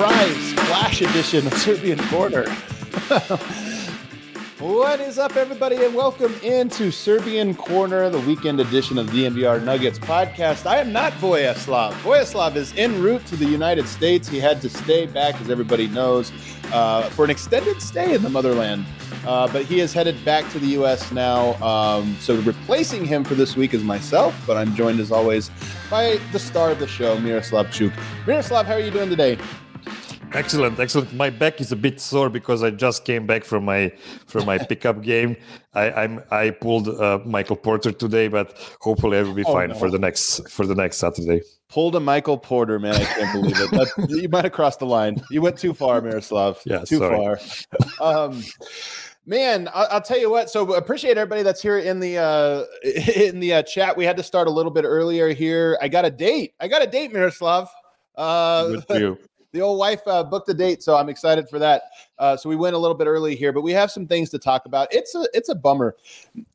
Surprise flash edition of Serbian Corner. what is up, everybody, and welcome into Serbian Corner, the weekend edition of the DNVR Nuggets podcast. I am not Voyaslav. Voyaslav is en route to the United States. He had to stay back, as everybody knows, uh, for an extended stay in the motherland. Uh, but he is headed back to the U.S. now. Um, so replacing him for this week is myself, but I'm joined as always by the star of the show, Miroslav Cuk. Miroslav, how are you doing today? Excellent, excellent. My back is a bit sore because I just came back from my from my pickup game. I I'm I pulled uh, Michael Porter today, but hopefully I will be oh, fine no. for the next for the next Saturday. Pulled a Michael Porter, man! I can't believe it. That, you might have crossed the line. You went too far, Miroslav. Yeah, too sorry. far. Um, Man, I'll, I'll, tell you what. So appreciate everybody that's here in the uh, in the uh, chat. We had to start a little bit earlier here. I got a date. I got a date, Miroslav. Uh, the old wife uh, booked a date, so I'm excited for that. Uh, so we went a little bit early here, but we have some things to talk about. It's a it's a bummer.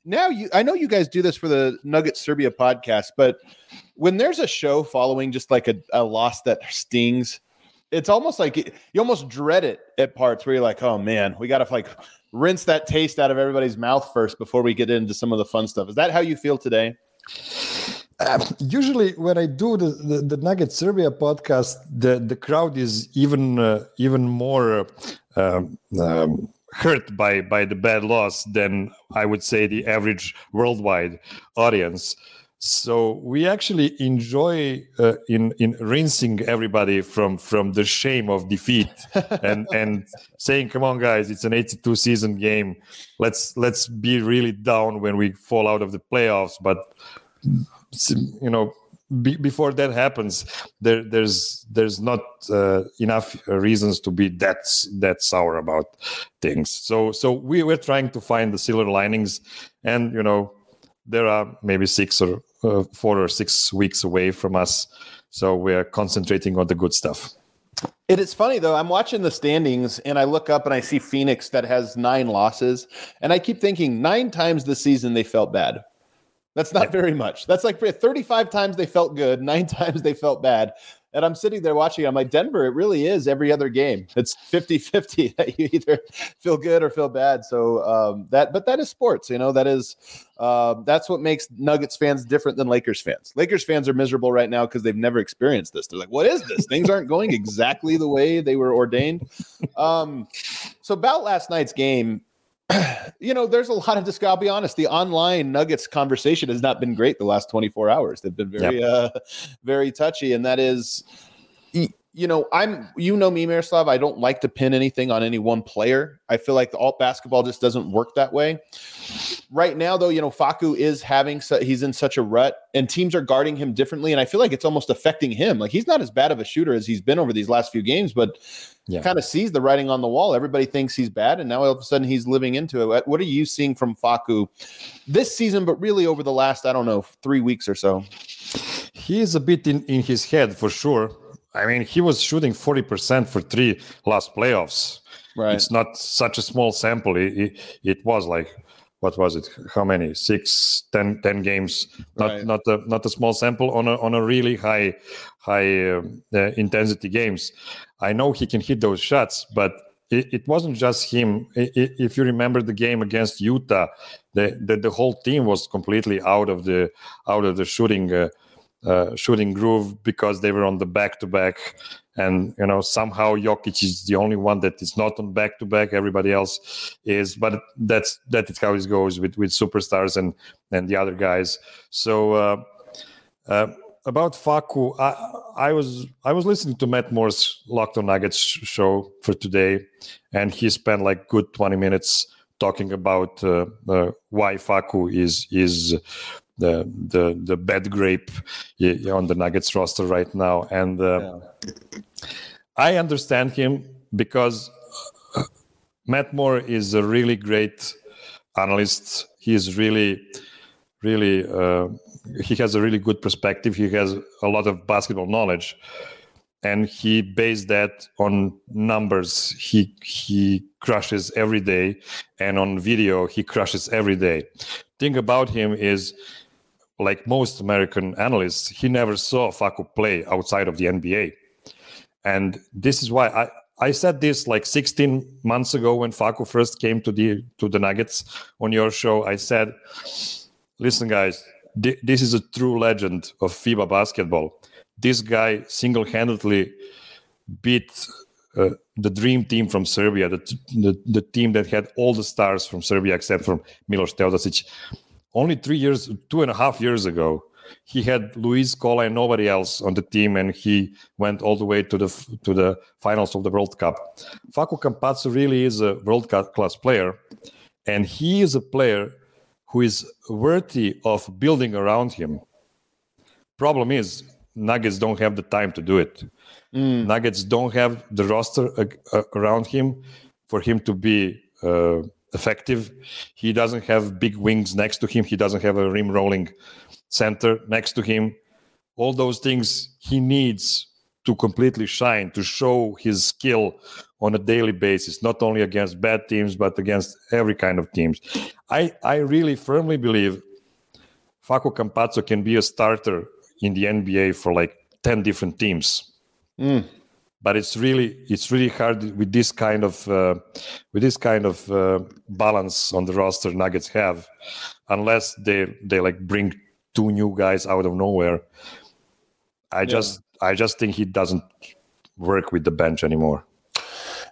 Now you, I know you guys do this for the Nugget Serbia podcast, but when there's a show following just like a, a loss that stings, it's almost like you almost dread it at parts where you're like, oh man, we got to like rinse that taste out of everybody's mouth first before we get into some of the fun stuff. Is that how you feel today? Uh, usually, when I do the, the, the, Nugget Serbia podcast, the, the crowd is even uh, even more uh, um, hurt by by the bad loss than I would say the average worldwide audience. So we actually enjoy uh, in in rinsing everybody from from the shame of defeat and and saying, "Come on, guys, it's an 82 season game. Let's let's be really down when we fall out of the playoffs." But you know, be, before that happens, there there's there's not uh, enough reasons to be that that sour about things. So so we we're trying to find the silver linings, and you know there are maybe six or uh, four or six weeks away from us. So we're concentrating on the good stuff. It is funny though. I'm watching the standings and I look up and I see Phoenix that has nine losses, and I keep thinking nine times this season they felt bad. That's not very much. That's like 35 times they felt good, nine times they felt bad. And I'm sitting there watching. I'm like, Denver, it really is every other game. It's 50 50 that you either feel good or feel bad. So um, that, but that is sports, you know, that is, uh, that's what makes Nuggets fans different than Lakers fans. Lakers fans are miserable right now because they've never experienced this. They're like, what is this? Things aren't going exactly the way they were ordained. Um, so, about last night's game, you know, there's a lot of this. I'll be honest. The online Nuggets conversation has not been great the last 24 hours. They've been very, yep. uh, very touchy, and that is, you know, I'm, you know me, Miroslav. I don't like to pin anything on any one player. I feel like the alt basketball just doesn't work that way. Right now, though, you know, facu is having, he's in such a rut, and teams are guarding him differently, and I feel like it's almost affecting him. Like he's not as bad of a shooter as he's been over these last few games, but yeah. kind of sees the writing on the wall. Everybody thinks he's bad, and now all of a sudden he's living into it. What are you seeing from facu this season, but really over the last, I don't know, three weeks or so? He is a bit in, in his head for sure. I mean, he was shooting 40% for three last playoffs. Right. It's not such a small sample. It, it, it was like what was it? How many? Six, ten, ten games. Not right. not a not a small sample on a on a really high high uh, uh, intensity games. I know he can hit those shots, but it, it wasn't just him. if you remember the game against Utah, the, the, the whole team was completely out of the out of the shooting. Uh, uh, shooting groove because they were on the back to back and you know somehow Jokic is the only one that is not on back to back. Everybody else is, but that's that is how it goes with with superstars and and the other guys. So uh, uh, about Facu, I, I, was I was listening to Matt Moore's Locked On Nuggets show for today, and he spent like good twenty minutes talking about uh, uh, why Facu is is the the the bad grape on the Nuggets roster right now, and uh, yeah. I understand him because uh, Matt Moore is a really great analyst. He is really, really. Uh, he has a really good perspective. He has a lot of basketball knowledge, and he based that on numbers. He he crushes every day, and on video he crushes every day. Thing about him is, like most American analysts, he never saw Facu play outside of the NBA, and this is why I. I said this like 16 months ago when Facu first came to the to the Nuggets on your show. I said, "Listen, guys, this is a true legend of FIBA basketball. This guy single-handedly beat uh, the dream team from Serbia, the, the, the team that had all the stars from Serbia except from Milos Teodosic. Only three years, two and a half years ago, he had Luis Scola and nobody else on the team, and he went all the way to the to the finals of the World Cup. Facu Campazzo really is a world cup class player, and he is a player who is worthy of building around him. Problem is, Nuggets don't have the time to do it. Mm. Nuggets don't have the roster uh, around him for him to be uh, effective. He doesn't have big wings next to him. He doesn't have a rim rolling center next to him. All those things he needs to completely shine, to show his skill on a daily basis, not only against bad teams, but against every kind of teams. I, I really firmly believe Facu Campazzo can be a starter in the NBA for like 10 different teams. Mm. But it's really it's really hard with this kind of uh, with this kind of uh, balance on the roster Nuggets have, unless they they like bring two new guys out of nowhere. I yeah. just I just think he doesn't work with the bench anymore.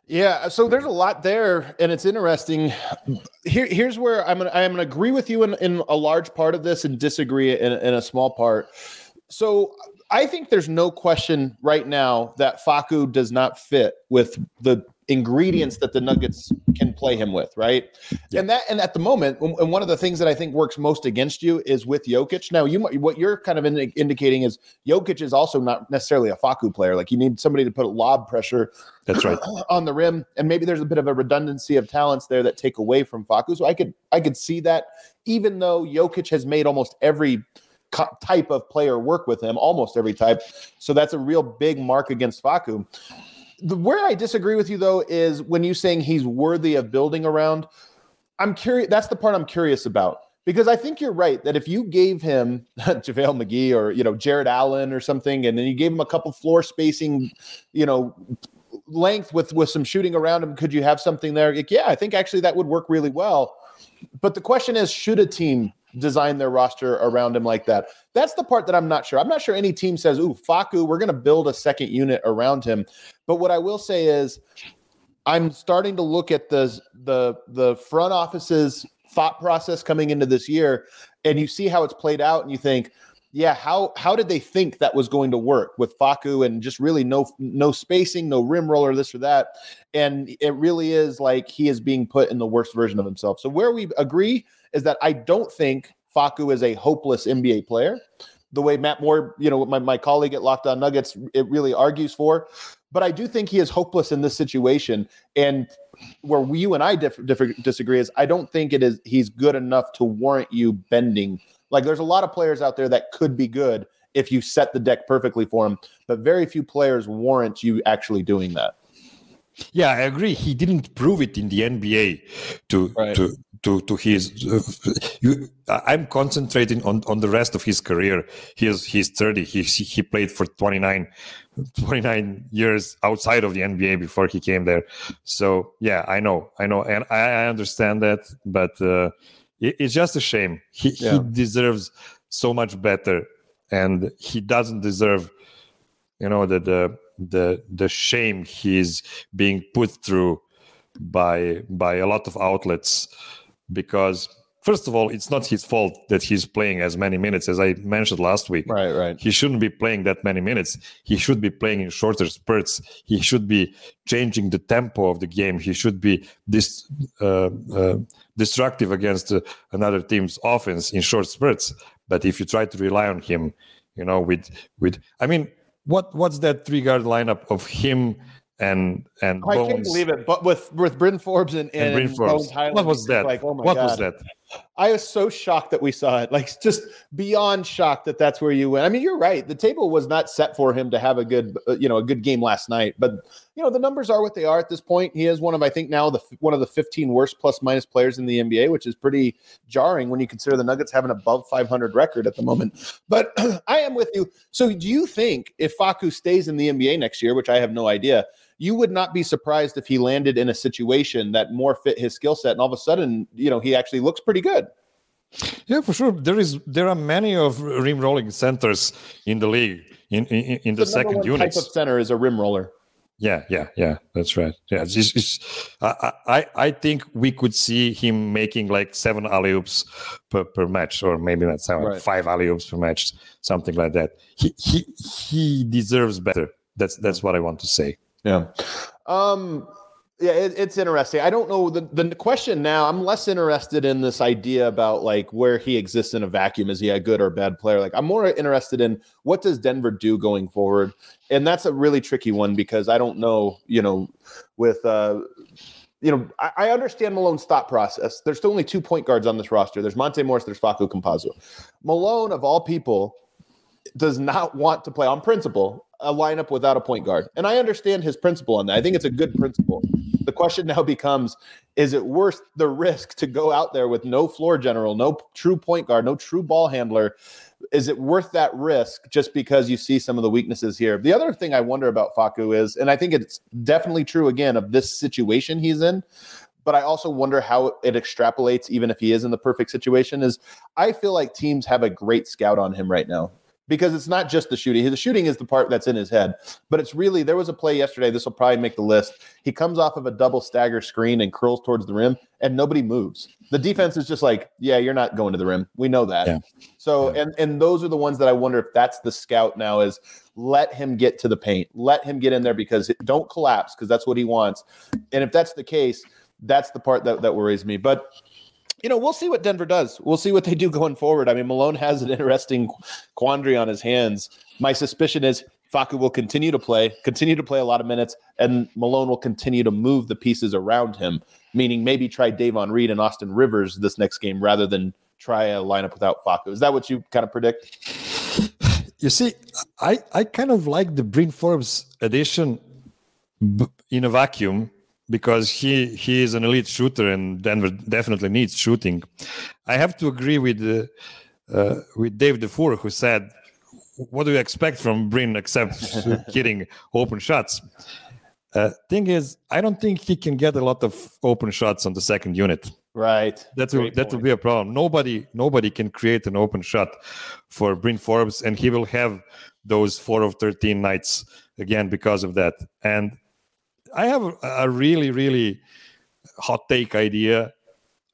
Yeah, so there's a lot there, and it's interesting. Here, here's where I'm gonna I'm gonna agree with you in, in a large part of this and disagree in, in a small part. So I think there's no question right now that Facu does not fit with the ingredients that the Nuggets can play him with, right? Yeah. And that and at the moment, and one of the things that I think works most against you is with Jokic. Now, you what you're kind of in, indicating is Jokic is also not necessarily a Facu player. Like you need somebody to put lob pressure. That's right on the rim, and maybe there's a bit of a redundancy of talents there that take away from Facu. So I could I could see that, even though Jokic has made almost every type of player work with him, almost every type. So that's a real big mark against Facu. The, where I disagree with you though is when you saying he's worthy of building around. I'm curious. That's the part I'm curious about because I think you're right that if you gave him JaVale McGee or you know Jarrett Allen or something, and then you gave him a couple floor spacing, you know, length with with some shooting around him, could you have something there? Like, yeah, I think actually that would work really well. But the question is, should a team design their roster around him like that. That's the part that I'm not sure. I'm not sure any team says, "Ooh, Facu, we're going to build a second unit around him." But what I will say is, I'm starting to look at the the the front office's thought process coming into this year, and you see how it's played out, and you think, yeah, how how did they think that was going to work with Facu and just really no no spacing, no rim roller, this or that, and it really is like he is being put in the worst version of himself. So where we agree is that I don't think Facu is a hopeless NBA player. The way Matt Moore, you know, my, my colleague at Locked On Nuggets, it really argues for. But I do think he is hopeless in this situation. And where you and I diff- diff- disagree is I don't think it is he's good enough to warrant you bending. Like there's a lot of players out there that could be good if you set the deck perfectly for him, but very few players warrant you actually doing that. Yeah, I agree. He didn't prove it in the NBA to right. to to to his. Uh, you, I'm concentrating on on the rest of his career. He's he's 30. He he played for 29, 29 years outside of the NBA before he came there. So yeah, I know, I know, and I, I understand that, but uh, it, it's just a shame. He yeah. he deserves so much better, and he doesn't deserve, you know, the the the the shame he's being put through by by a lot of outlets because first of all it's not his fault that he's playing as many minutes. As i mentioned last week right right. he shouldn't be playing that many minutes. He should be playing in shorter spurts. He should be changing the tempo of the game. He should be this uh, uh, destructive against uh, another team's offense in short spurts. But if you try to rely on him, you know, with with I mean, what what's that three guard lineup of him and and I can't believe it. But with with Bryn Forbes and, and, and Forbes. what was that? Like, oh my what God. was that? I was so shocked that we saw it. Like just beyond shocked that that's where you went. I mean, you're right. The table was not set for him to have a good, uh, you know, a good game last night. But you know, the numbers are what they are at this point. He is one of, I think, now the one of the 15 worst plus minus players in the NBA, which is pretty jarring when you consider the Nuggets have an above 500 record at the moment. But I am with you. So, do you think if Facu stays in the NBA next year, which I have no idea? You would not be surprised if he landed in a situation that more fit his skill set and all of a sudden you know he actually looks pretty good. Yeah for sure. There is there are many of rim rolling centers in the league in in, in the, the second unit type of center is a rim roller. Yeah yeah yeah that's right. Yeah it's, it's, I, I i think we could see him making like seven alley oops per, per match or maybe not seven right. five alley oops per match something like that. He he he deserves better. That's that's what i want to say yeah. Um, yeah, it, it's interesting. I don't know the the question now. I'm less interested in this idea about like where he exists in a vacuum. Is he a good or bad player? Like I'm more interested in what does Denver do going forward, and that's a really tricky one because I don't know. You know, with uh, you know, I, I understand Malone's thought process. There's still only two point guards on this roster. There's Monte Morris. There's Facu Campazzo. Malone, of all people, does not want to play on principle a lineup without a point guard. And I understand his principle on that. I think it's a good principle. The question now becomes is it worth the risk to go out there with no floor general, no true point guard, no true ball handler? Is it worth that risk just because you see some of the weaknesses here? The other thing I wonder about Facu is, and I think it's definitely true again of this situation he's in, but I also wonder how it extrapolates, even if he is in the perfect situation. Is I feel like teams have a great scout on him right now because it's not just the shooting. The shooting is the part that's in his head, but it's really there was a play yesterday. This will probably make the list. He comes off of a double stagger screen and curls towards the rim, and nobody moves. The defense is just like, yeah, you're not going to the rim. We know that. Yeah. So, yeah. and and those are the ones that I wonder if that's the scout now is let him get to the paint, let him get in there because it, don't collapse because that's what he wants. And if that's the case, that's the part that that worries me. But you know, we'll see what Denver does. We'll see what they do going forward. I mean, Malone has an interesting quandary on his hands. My suspicion is Facu will continue to play, continue to play a lot of minutes, and Malone will continue to move the pieces around him, meaning maybe try Davon Reed and Austin Rivers this next game rather than try a lineup without Facu. Is that what you kind of predict? You see, I, I kind of like the Bryn Forbes addition in a vacuum because he he is an elite shooter and Denver definitely needs shooting. I have to agree with uh, uh, with Dave DeFour who said, "What do you expect from Bryn except hitting open shots?" Uh, thing is, I don't think he can get a lot of open shots on the second unit. Right. That will that will be a problem. Nobody nobody can create an open shot for Bryn Forbes, and he will have those four of thirteen nights again because of that. And I have a, a really, really hot take idea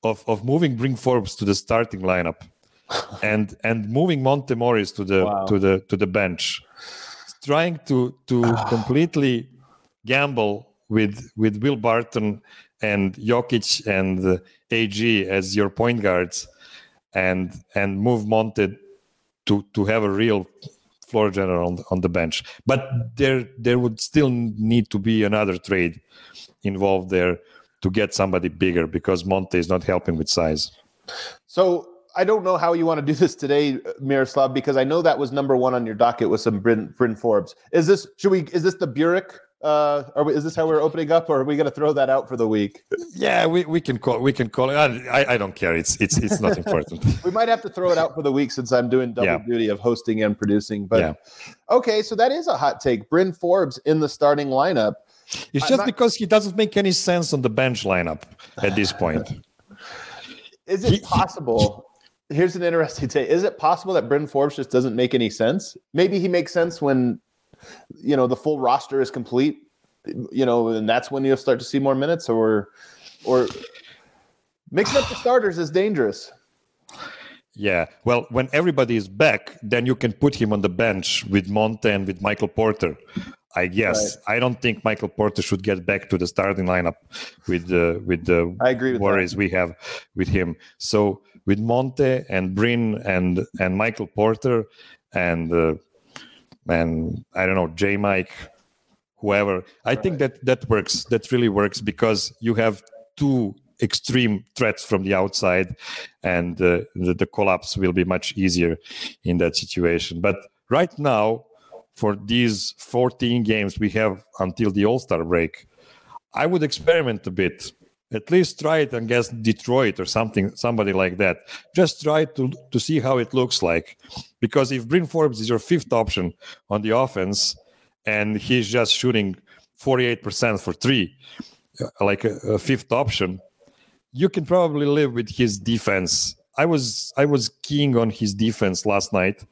of of moving Bryn Forbes to the starting lineup and and moving Monte Morris to the wow. to the to the bench, trying to to completely gamble with with Will Barton and Jokic and uh, AG as your point guards, and and move Monte to to have a real floor general on, on the bench. But there there would still need to be another trade involved there to get somebody bigger because Monte is not helping with size. So I don't know how you want to do this today, Miroslav, because I know that was number one on your docket with some Bryn, Bryn Forbes. Is this should we? Is this the Burek uh, are we, is this how we're opening up, or are we going to throw that out for the week? Yeah, we, we can call we can call it. I, I don't care. It's it's it's not important. we might have to throw it out for the week since I'm doing double yeah. duty of hosting and producing. But yeah. okay, so that is a hot take. Bryn Forbes in the starting lineup. It's just not... because he doesn't make any sense on the bench lineup at this point. is it possible? He... Here's an interesting take. Is it possible that Bryn Forbes just doesn't make any sense? Maybe he makes sense when you know the full roster is complete you know and that's when you'll start to see more minutes or or mixing up the starters is dangerous yeah well when everybody is back then you can put him on the bench with monte and with michael porter I guess right. I don't think Michael Porter should get back to the starting lineup with the with the I agree with worries that. we have with him. So with Monte and Bryn and and Michael Porter and uh, and I don't know J Mike, whoever. I right. think that that works. That really works because you have two extreme threats from the outside, and uh, the, the collapse will be much easier in that situation. But right now, for these 14 games we have until the All Star break, I would experiment a bit. At least try it against Detroit or something, somebody like that. Just try to to see how it looks like, because if Bryn Forbes is your fifth option on the offense, and he's just shooting 48% for three, uh, like a, a fifth option, you can probably live with his defense. I was I was keying on his defense last night,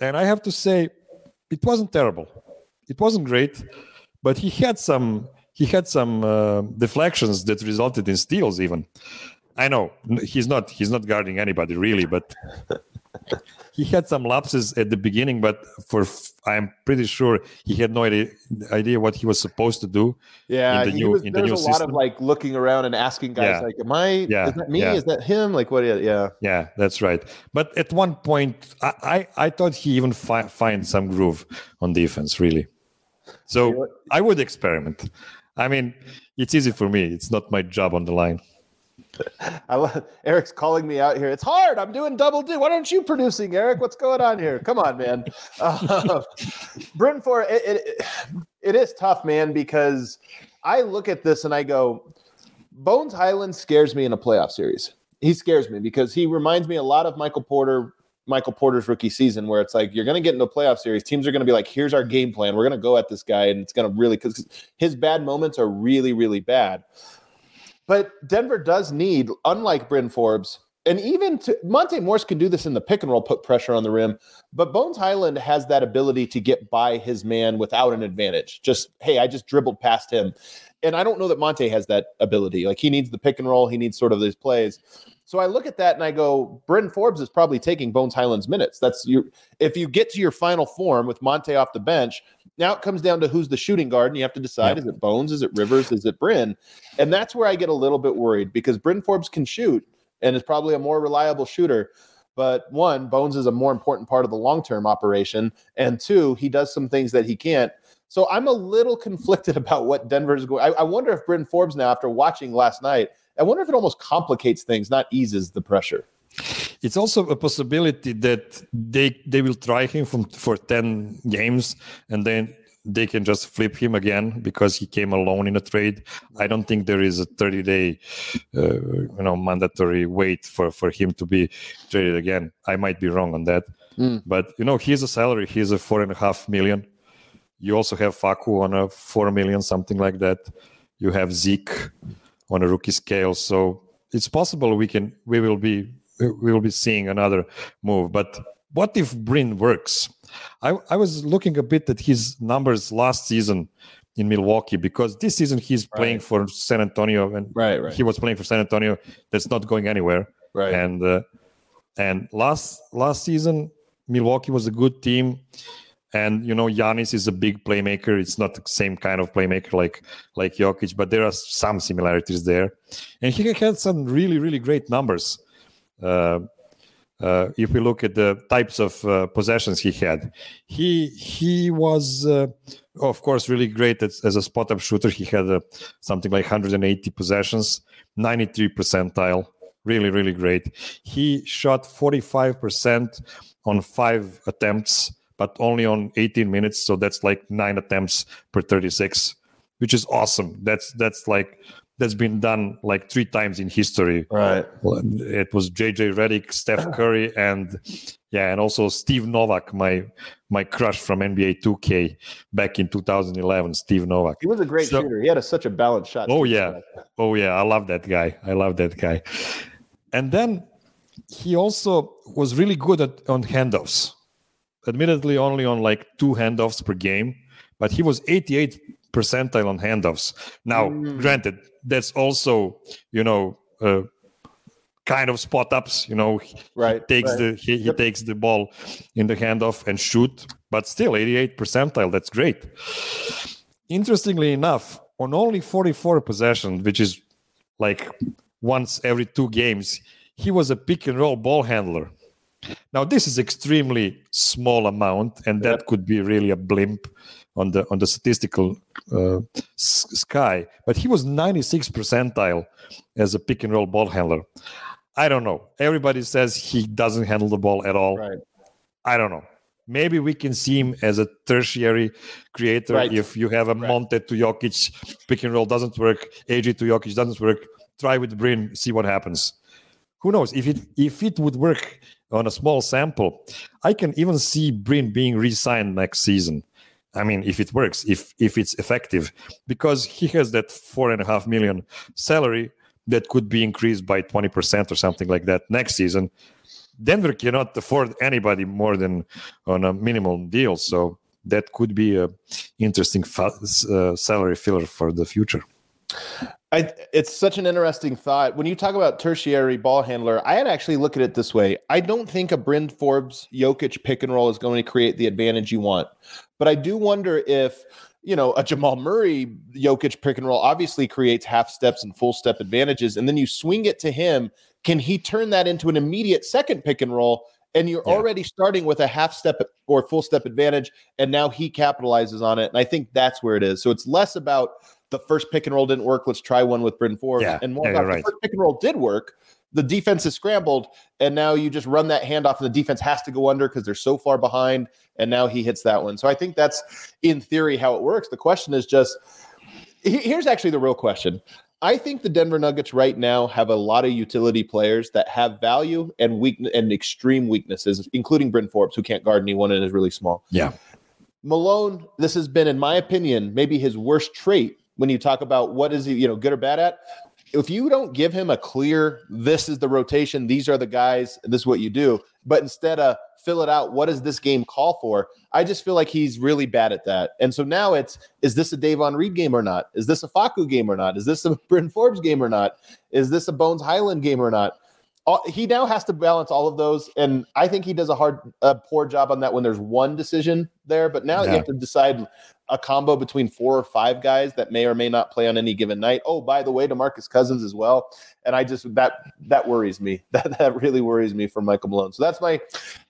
and I have to say, it wasn't terrible. It wasn't great, but he had some he had some uh, deflections that resulted in steals. Even I know he's not he's not guarding anybody really, but he had some lapses at the beginning, but for I'm pretty sure he had no idea, idea what he was supposed to do. Yeah, in the new, was, in the new a system. lot of like looking around and asking guys yeah. like, "Am I? Yeah. Is that me? Yeah. Is that him? Like what? Yeah, yeah, that's right. But at one point, I I, I thought he even fi- find some groove on defense, really. So I would experiment. I mean, it's easy for me. It's not my job on the line. I love Eric's calling me out here. It's hard. I'm doing double D. Why don't you producing, Eric? What's going on here? Come on, man. Uh, it, it, it is tough, man, because I look at this and I go, Bones Hyland scares me in a playoff series. He scares me because he reminds me a lot of Michael Porter, Michael Porter's rookie season, where it's like you're going to get into a playoff series. Teams are going to be like, "Here's our game plan. We're going to go at this guy," and it's going to really because his bad moments are really, really bad. But Denver does need, unlike Bryn Forbes, and even to, Monte Morris can do this in the pick and roll, put pressure on the rim. But Bones Hyland has that ability to get by his man without an advantage. Just, hey, I just dribbled past him. And I don't know that Monte has that ability. Like he needs the pick and roll, he needs sort of these plays. So I look at that and I go, Bryn Forbes is probably taking Bones Hyland's minutes. That's you. If you get to your final form with Monte off the bench, now it comes down to who's the shooting guard, and you have to decide: is it Bones, is it Rivers, is it Bryn? And that's where I get a little bit worried because Bryn Forbes can shoot and is probably a more reliable shooter. But one, Bones is a more important part of the long term operation, and two, he does some things that he can't. So I'm a little conflicted about what Denver's going. I, I wonder if Bryn Forbes now, after watching last night, I wonder if it almost complicates things, not eases the pressure. It's also a possibility that they they will try him from, for 10 games and then they can just flip him again because he came alone in a trade. I don't think there is a 30 day, uh, you know, mandatory wait for, for him to be traded again. I might be wrong on that, mm. but you know, he's a salary. He's a four and a half million. You also have Facu on a four million, something like that. You have Zeke on a rookie scale, so it's possible we can we will be we will be seeing another move. But what if Bryn works? I, I was looking a bit at his numbers last season in Milwaukee because this season he's right. playing for San Antonio and right, right. he was playing for San Antonio. That's not going anywhere. Right. And uh, and last last season Milwaukee was a good team. And you know, Giannis is a big playmaker. It's not the same kind of playmaker like like Jokic, but there are some similarities there. And he had some really, really great numbers. Uh, uh, if we look at the types of uh, possessions he had, he he was uh, of course really great as, as a spot up shooter. He had uh, something like 180 possessions, 93 percentile, really really great. He shot 45 percent on five attempts, but only on 18 minutes, so that's like nine attempts per 36, which is awesome. That's that's like that's been done like three times in history. Right. It was JJ Redick, Steph Curry, and yeah, and also Steve Novak, my my crush from NBA 2K back in 2011. Steve Novak. He was a great so, shooter. He had a, such a balanced shot. Oh yeah, oh yeah. I love that guy. I love that guy. And then he also was really good at on handoffs. Admittedly, only on like two handoffs per game, but he was 88 percentile on handoffs. Now, mm. granted, that's also you know uh, kind of spot ups. You know, right? He takes right. the he, he takes the ball in the handoff and shoot, but still 88 percentile. That's great. Interestingly enough, on only 44 possessions, which is like once every two games, he was a pick and roll ball handler. Now this is extremely small amount, and that could be really a blimp on the on the statistical uh, sky. But he was 96 percentile as a pick and roll ball handler. I don't know. Everybody says he doesn't handle the ball at all. Right. I don't know. Maybe we can see him as a tertiary creator right. if you have a right. Monte to Jokic pick and roll doesn't work, AG to Jokic doesn't work. Try with Bryn, see what happens. Who knows if it if it would work on a small sample? I can even see Bryn being re-signed next season. I mean, if it works, if if it's effective, because he has that four and a half million salary that could be increased by twenty percent or something like that next season. Denver cannot afford anybody more than on a minimum deal, so that could be a interesting fa- uh, salary filler for the future. I, it's such an interesting thought. When you talk about tertiary ball handler, I had actually look at it this way. I don't think a Bryn Forbes Jokic pick and roll is going to create the advantage you want. But I do wonder if, you know, a Jamal Murray Jokic pick and roll obviously creates half steps and full step advantages. And then you swing it to him. Can he turn that into an immediate second pick and roll? And you're yeah. already starting with a half step or full step advantage. And now he capitalizes on it. And I think that's where it is. So it's less about the first pick and roll didn't work. Let's try one with Bryn Forbes. Yeah, and more yeah, about right. the first pick and roll did work. The defense is scrambled, and now you just run that handoff, and the defense has to go under because they're so far behind. And now he hits that one. So I think that's in theory how it works. The question is just here's actually the real question. I think the Denver Nuggets right now have a lot of utility players that have value and weak and extreme weaknesses, including Bryn Forbes, who can't guard anyone and is really small. Yeah. Malone, this has been, in my opinion, maybe his worst trait when you talk about what is he, you know, good or bad at. If you don't give him a clear, this is the rotation, these are the guys, this is what you do, but instead of fill it out, what does this game call for? I just feel like he's really bad at that. And so now it's is this a Davon Reed game or not? Is this a Facu game or not? Is this a Bryn Forbes game or not? Is this a Bones Hyland game or not? he now has to balance all of those and i think he does a hard a poor job on that when there's one decision there but now yeah. you have to decide a combo between four or five guys that may or may not play on any given night. Oh, by the way, DeMarcus Cousins as well. And I just that that worries me. That that really worries me for Michael Malone. So that's my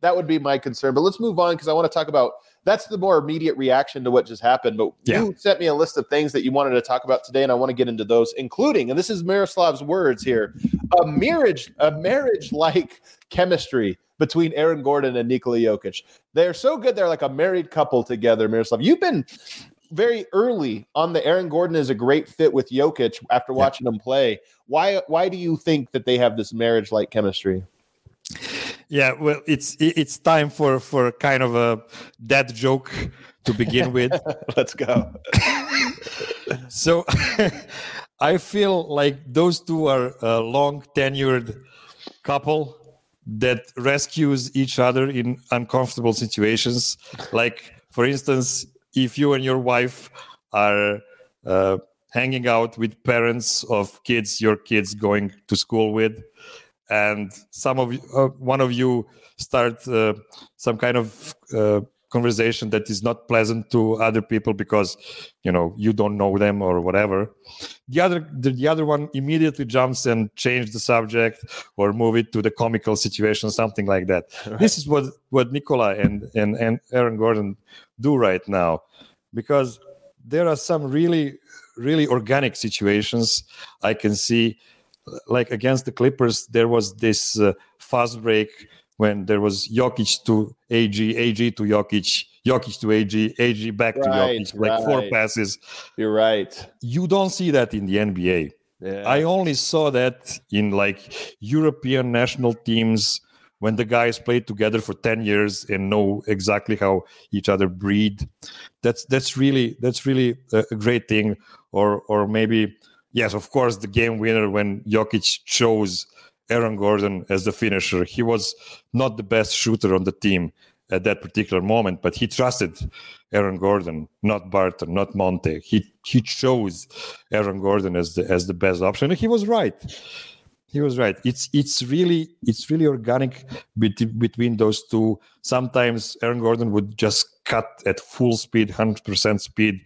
that would be my concern. But let's move on because I want to talk about that's the more immediate reaction to what just happened. But yeah. you sent me a list of things that you wanted to talk about today, and I want to get into those, including, and this is Miroslav's words here, a marriage, a marriage-like chemistry between Aaron Gordon and Nikola Jokic. They're so good. They're like a married couple together, Miroslav. You've been very early on the Aaron Gordon is a great fit with Jokic after watching yeah. him play. Why why do you think that they have this marriage like chemistry? Yeah, well, it's it's time for for kind of a dead joke to begin with. Let's go. so I feel like those two are a long tenured couple that rescues each other in uncomfortable situations. Like, for instance, if you and your wife are uh, hanging out with parents of kids your kids going to school with, and some of uh, one of you start uh, some kind of uh, conversation that is not pleasant to other people because you know you don't know them or whatever. The other the, the other one immediately jumps and change the subject or move it to the comical situation something like that. Right. this is what what nikola and, and and aaron gordon do right now because there are some really really organic situations i can see. Like against the clippers there was this uh, fast break when there was Jokic to AG, AG to Jokic, Jokic to AG, AG back right, to Jokic, like right. four passes. You're right. You don't see that in the NBA. Yeah. I only saw that in like European national teams when the guys played together for 10 years and know exactly how each other breathe. That's that's really that's really a, great thing. Or or maybe yes, of course, the game winner when Jokic chose Aaron Gordon as the finisher. He was not the best shooter on the team at that particular moment, but he trusted Aaron Gordon, not Barton, not Monte. He he chose Aaron Gordon as the as the best option, and he was right. He was right. It's it's really it's really organic bet- between those two. Sometimes Aaron Gordon would just cut at full speed, hundred percent speed,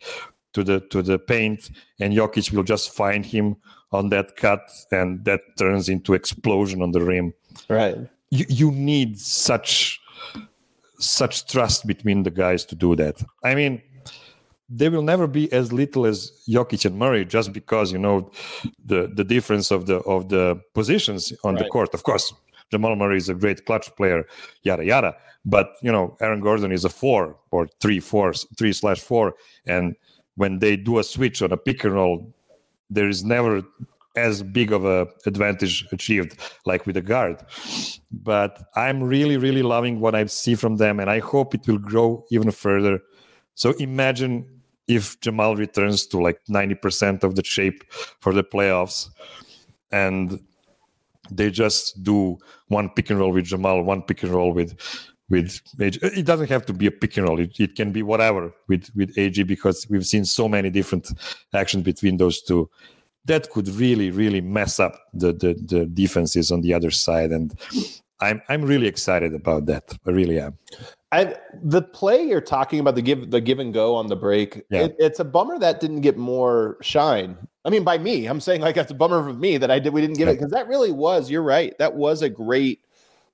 to the to the paint, and Jokic will just find him on that cut, and that turns into explosion on the rim. Right. You you need such such trust between the guys to do that. I mean, they will never be as little as Jokic and Murray just because you know the the difference of the of the positions on right. the court. Of course, Jamal Murray is a great clutch player, yada yada. But you know, Aaron Gordon is a four or three four three slash four, and when they do a switch on a pick and roll, there is never as big of a advantage achieved like with a guard. But I'm really, really loving what I see from them, and I hope it will grow even further. So imagine if Jamal returns to like 90% of the shape for the playoffs and they just do one pick and roll with Jamal, one pick and roll with with AG. Uh, it doesn't have to be a pick and roll. It, it can be whatever with with AG because we've seen so many different actions between those two. That could really, really mess up the the, the defenses on the other side, and I'm I'm really excited about that. I really am. I the play you're talking about the give the give and go on the break. Yeah. It, it's a bummer that didn't get more shine. I mean, by me, I'm saying like that's a bummer for me that I did we didn't give yeah. it because that really was. You're right. That was a great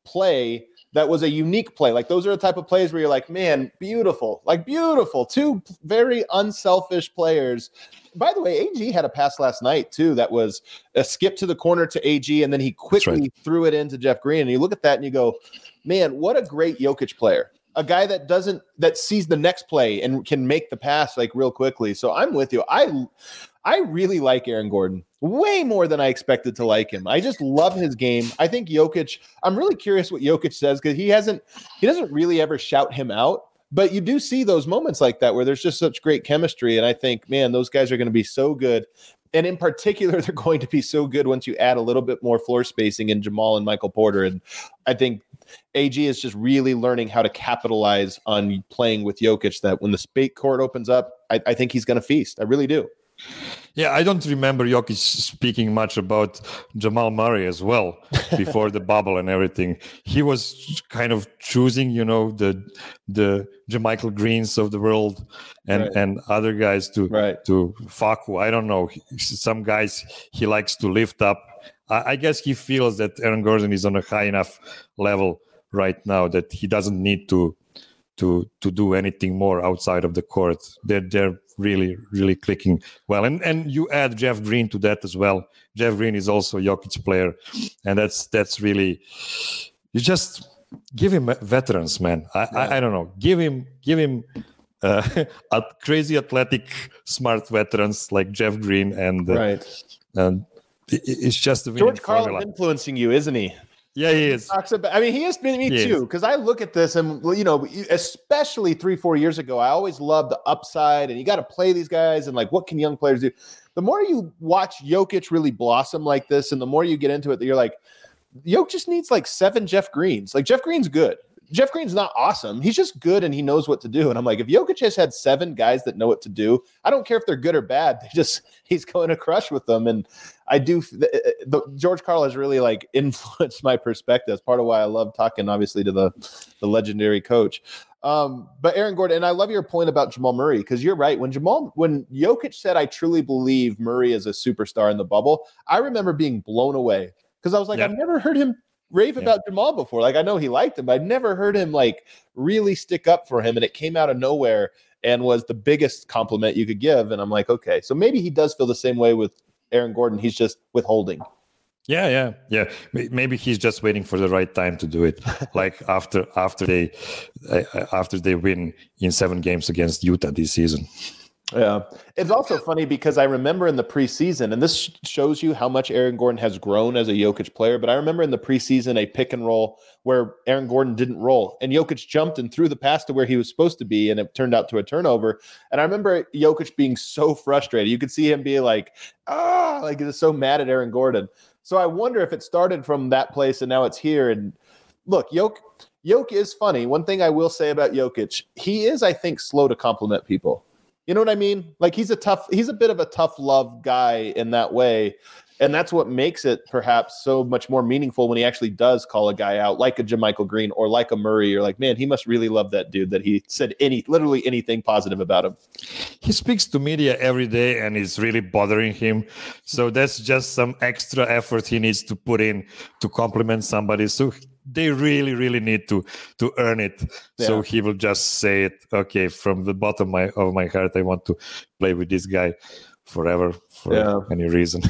play. That was a unique play. Like those are the type of plays where you're like, man, beautiful, like beautiful. Two very unselfish players. By the way, AG had a pass last night too. That was a skip to the corner to AG, and then he quickly right. threw it into Jeff Green. And you look at that and you go, man, what a great Jokic player a guy that doesn't that sees the next play and can make the pass like real quickly. So I'm with you. I I really like Aaron Gordon way more than I expected to like him. I just love his game. I think Jokic. I'm really curious what Jokic says because he hasn't he doesn't really ever shout him out. But you do see those moments like that where there's just such great chemistry. And I think, man, those guys are going to be so good. And in particular, they're going to be so good once you add a little bit more floor spacing in Jamal and Michael Porter. And I think AG is just really learning how to capitalize on playing with Jokic. That when the spate court opens up, I, I think he's going to feast. I really do. Yeah, I don't remember Jokic speaking much about Jamal Murray as well before the bubble and everything. He was kind of choosing, you know, the the JaMychal Greens of the world and right. and other guys to right. to Facu. I don't know. Some guys he likes to lift up. I, I guess he feels that Aaron Gordon is on a high enough level right now that he doesn't need to to to do anything more outside of the court. They're they're really really clicking well, and and you add Jeff Green to that as well. Jeff Green is also a Jokic player, and that's that's really you just give him veterans, man. I yeah. I, I, don't know, give him give him. Uh, a crazy athletic smart veterans like Jeff Green and uh, right and it's just George Karl influencing you, isn't he? Yeah, he is. About, I mean, he has been me he too. Because I look at this and you know, especially three, four years ago, I always loved the upside, and you got to play these guys, and like, what can young players do? The more you watch Jokic really blossom like this, and the more you get into it, that you're like, Jokic just needs like seven Jeff Greens. Like Jeff Green's good. Jeff Green's not awesome. He's just good and he knows what to do. And I'm like, if Jokic has had seven guys that know what to do, I don't care if they're good or bad. They just he's going to crush with them. And I do. The, uh, the, George Karl has really like influenced my perspective. It's part of why I love talking, obviously, to the the legendary coach. Um, but Aaron Gordon, and I love your point about Jamal Murray because you're right. When Jamal, when Jokic said, "I truly believe Murray is a superstar in the bubble," I remember being blown away because I was like, yep. I've never heard him rave yeah. about Jamal before. Like I know he liked him, but I'd never heard him like really stick up for him. And it came out of nowhere and was the biggest compliment you could give. And I'm like, okay, so maybe he does feel the same way with Aaron Gordon. He's just withholding. Yeah, yeah, yeah. Maybe he's just waiting for the right time to do it. like after after they uh, after they win in seven games against Utah this season. Yeah. It's also funny because I remember in the preseason, and this shows you how much Aaron Gordon has grown as a Jokic player, but I remember in the preseason a pick and roll where Aaron Gordon didn't roll and Jokic jumped and threw the pass to where he was supposed to be, and it turned out to a turnover. And I remember Jokic being so frustrated. You could see him be like, ah, like he's so mad at Aaron Gordon. So I wonder if it started from that place and now it's here. And look, Jokic. Jokic is funny. One thing I will say about Jokic, he is, I think, slow to compliment people. You know what I mean? Like he's a tough, he's a bit of a tough love guy in that way. And that's what makes it perhaps so much more meaningful when he actually does call a guy out, like a JaMychal Green or like a Murray. You're like, man, he must really love that dude that he said any, literally anything positive about him. He speaks to media every day and it's really bothering him. So that's just some extra effort he needs to put in to compliment somebody. So they really really need to to earn it yeah. so he will just say it okay from the bottom of my, of my heart i want to play with this guy forever for yeah. any reason.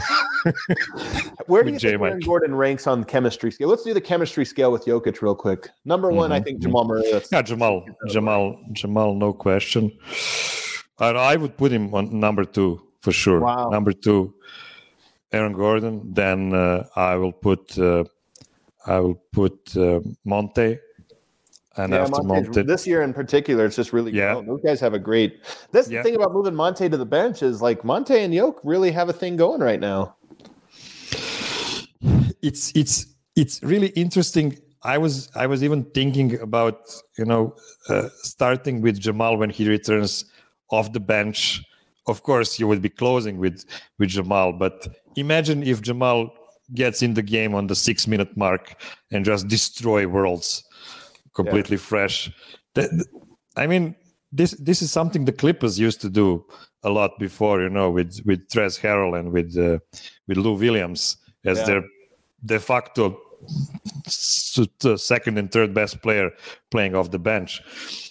Where do you think Aaron Gordon ranks on the chemistry scale? Let's do the chemistry scale with Jokic real quick. Number one, mm-hmm. I think Jamal Murray. Yeah, Jamal, Jamal, Jamal, no question. I, I would put him on number two for sure. Wow. Number two, Aaron Gordon. Then uh, I will put uh, I will put uh, Monte and yeah, after Monte, this year in particular, it's just really yeah. Those guys have a great. That's yeah. the thing about moving Monte to the bench is like Monte and Yoke really have a thing going right now. It's it's it's really interesting. I was I was even thinking about you know uh, starting with Jamal when he returns off the bench. Of course, you would be closing with with Jamal, but imagine if Jamal gets in the game on the six minute mark and just destroy worlds completely yeah. fresh. I mean, this this is something the Clippers used to do a lot before, you know, with with Trez Harrell and with uh, with Lou Williams as yeah. their de facto second and third best player playing off the bench.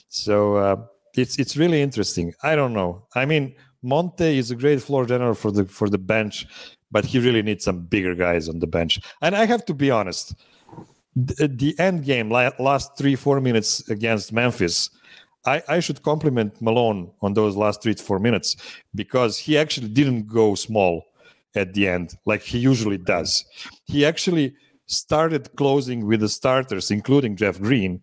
So uh, it's it's really interesting. I don't know. I mean, Monte is a great floor general for the for the bench, but he really needs some bigger guys on the bench. And I have to be honest the, the end game, last three, four minutes against Memphis, I, I should compliment Malone on those last three four minutes because he actually didn't go small at the end like he usually does. He actually started closing with the starters, including Jeff Green,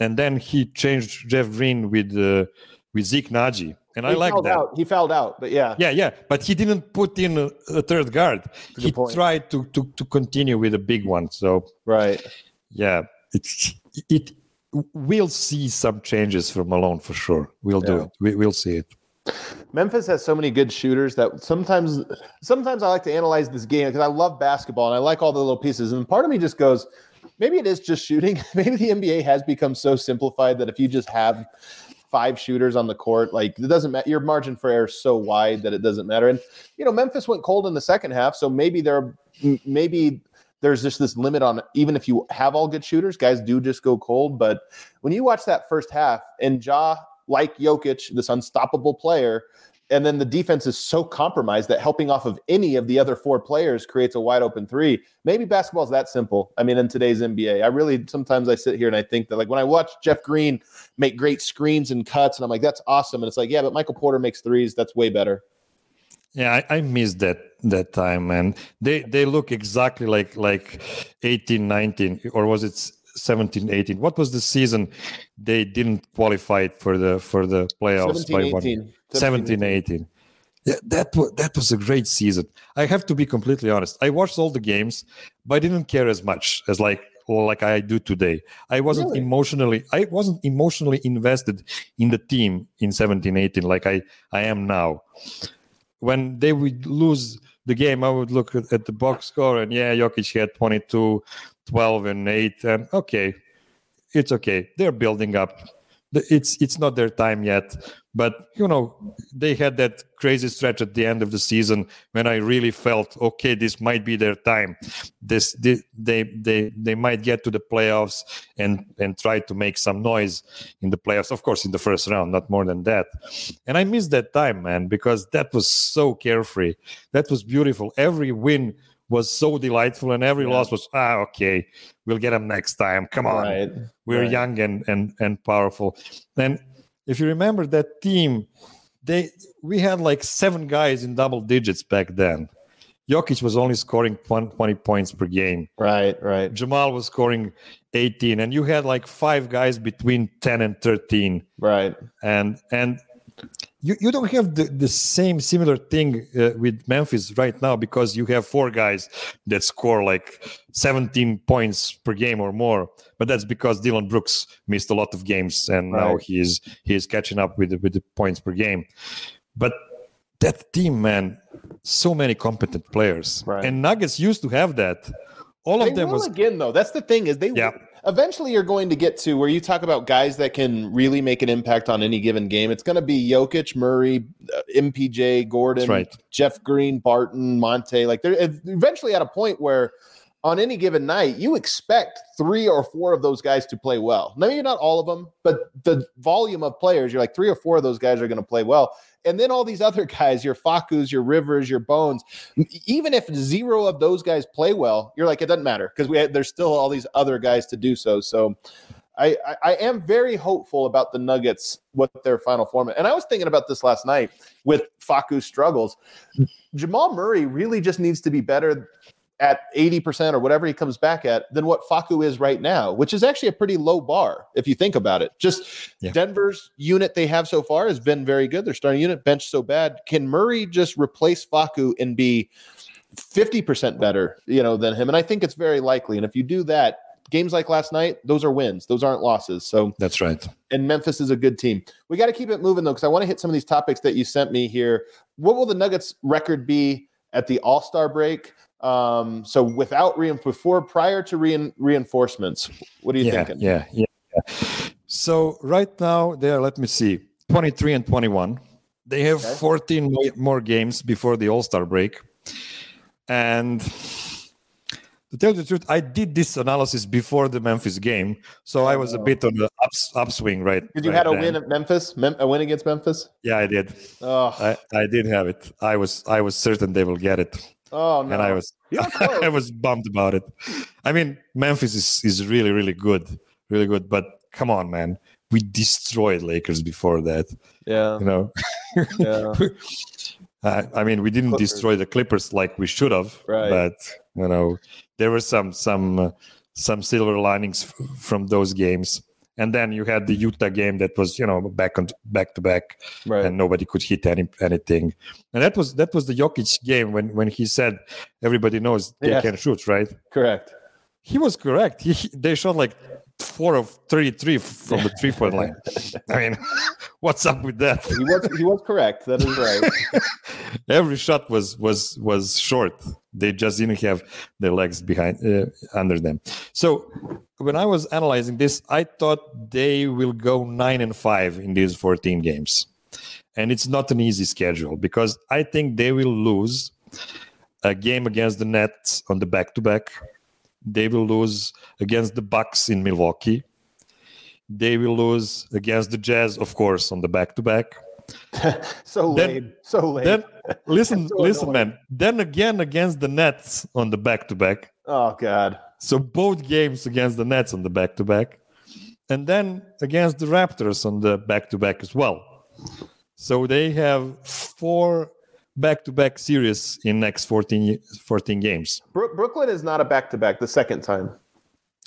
and then he changed Jeff Green with uh, with Zeke Nnaji. And he I like that. Out. He fouled out, but yeah. Yeah, yeah. But he didn't put in a, a third guard. Good he point. tried to, to to continue with a big one. So right yeah, it's it. We'll see some changes from Malone for sure. We'll do it. We, we'll see it. Memphis has so many good shooters that sometimes sometimes I like to analyze this game because I love basketball and I like all the little pieces. And part of me just goes, maybe it is just shooting. maybe the NBA has become so simplified that if you just have five shooters on the court, like it doesn't matter. Your margin for error is so wide that it doesn't matter. And you know, Memphis went cold in the second half, so maybe they're maybe there's just this limit on even if you have all good shooters, guys do just go cold. But when you watch that first half and Ja, like Jokic, this unstoppable player, and then the defense is so compromised that helping off of any of the other four players creates a wide open three. Maybe basketball is that simple. I mean, in today's NBA, I really sometimes I sit here and I think that like when I watch Jeff Green make great screens and cuts, and I'm like, that's awesome. And it's like, yeah, but Michael Porter makes threes. That's way better. Yeah, I, I missed that that time, and they they look exactly like like 18, 19, or was it 17, 18? What was the season they didn't qualify for the for the playoffs 17, by 18. one? 17, 18. Yeah, that was that was a great season. I have to be completely honest. I watched all the games, but I didn't care as much as like like I do today. I wasn't really? emotionally I wasn't emotionally invested in the team in 17 18 like I I am now when they would lose the game, I would look at, at the box score and yeah, Jokic had 22, 12, and 8. And okay, it's okay. They're building up it's it's not their time yet but you know they had that crazy stretch at the end of the season when i really felt okay this might be their time. This, this they they they might get to the playoffs and and try to make some noise in the playoffs of course in the first round not more than that. And i missed that time man because that was so carefree. That was beautiful. Every win was so delightful, and every yeah. loss was ah okay, we'll get them next time. Come on, right. we're right. young and and and powerful. And if you remember that team, they we had like seven guys in double digits back then. Jokic was only scoring 20 points per game. Right, right. Jamal was scoring 18 and you had like five guys between 10 and 13. Right. And and you, you don't have the, the same similar thing uh, with Memphis right now because you have four guys that score like 17 points per game or more. But that's because Dillon Brooks missed a lot of games and right. now he is he is catching up with the, with the points per game. But that team, man, so many competent players, right. and Nuggets used to have that. All they of them was again though. That's the thing is they yeah. Eventually you're going to get to where you talk about guys that can really make an impact on any given game. It's going to be Jokic, Murray, uh, MPJ, Gordon, right. Jeff Green, Barton, Monte. Like they're eventually at a point where on any given night, you expect three or four of those guys to play well. Maybe not all of them, but the volume of players, you're like three or four of those guys are going to play well. And then all these other guys, your Facus, your Rivers, your Bones, even if zero of those guys play well, you're like, it doesn't matter because we had, there's still all these other guys to do so. So I, I, I am very hopeful about the Nuggets, what their final format. And I was thinking about this last night with Facu's struggles. Jamal Murray really just needs to be better at 80% or whatever he comes back at than what Facu is right now, which is actually a pretty low bar if you think about it. Just yeah. Denver's unit they have so far has been very good. Their starting unit bench so bad. Can Murray just replace Facu and be 50% better, you know, than him? And I think it's very likely. And if you do that, games like last night, those are wins. Those aren't losses. So that's right. And Memphis is a good team. We got to keep it moving though, because I want to hit some of these topics that you sent me here. What will the Nuggets record be at the All Star break? Um, so without rein before prior to rein, reinforcements, what are you yeah, thinking? Yeah, yeah, yeah. So right now they are. Let me see, twenty three and twenty one. They have okay. fourteen more games before the All Star break, and to tell you the truth, I did this analysis before the Memphis game, so I was a bit on the ups, upswing, right? Did you right had a then. win at Memphis? Mem- a win against Memphis? Yeah, I did. Oh. I, I did have it. I was I was certain they will get it. Oh no! And I was I was bummed about it. I mean, Memphis is is really really good, really good. But come on, man, we destroyed Lakers before that. Yeah, you know. yeah. Uh, I mean, we didn't Clippers. destroy the Clippers like we should have, right. but you know, there were some some uh, some silver linings f- from those games and then you had the Utah game that was you know back on back to back, right. and nobody could hit any anything. And that was that was the Jokic game when when he said everybody knows they can shoot, right? Correct. He was correct. He, they shot like four of 33 from the three point line. I mean, what's up with that? He was he was correct. That is right. Every shot was was was short. They just didn't have their legs behind uh, under them. So when I was analyzing this, I thought they will go nine and five in these 14 games, and it's not an easy schedule because I think they will lose a game against the Nets on the back to back they will lose against the Bucks in Milwaukee. They will lose against the Jazz, of course, on the back to back. so then, lame. So lame. Then listen, so listen, annoying. man. Then again against the Nets on the back to back. Oh God. So both games against the Nets on the back to back. And then against the Raptors on the back to back as well. So they have four back-to-back series in next 14, 14 games. Brooklyn is not a back-to-back the second time.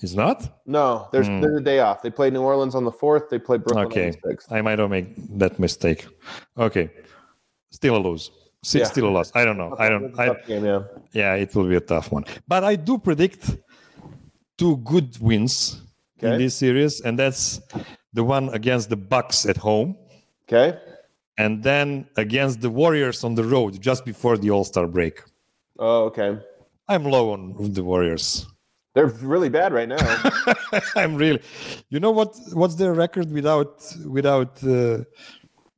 It's not? No, there's mm. there's a day off. They played New Orleans on the fourth. They played Brooklyn okay. on the sixth. I might have made that mistake. Okay, still a lose. Still, yeah. still a loss. I don't know. I don't. I, game, yeah. yeah, it will be a tough one. But I do predict two good wins okay. in this series, and that's the one against the Bucks at home. Okay and then against the Warriors on the road just before the All Star break. Oh, okay. I'm low on the Warriors. They're really bad right now. I'm really. You know what? What's their record without without? Uh,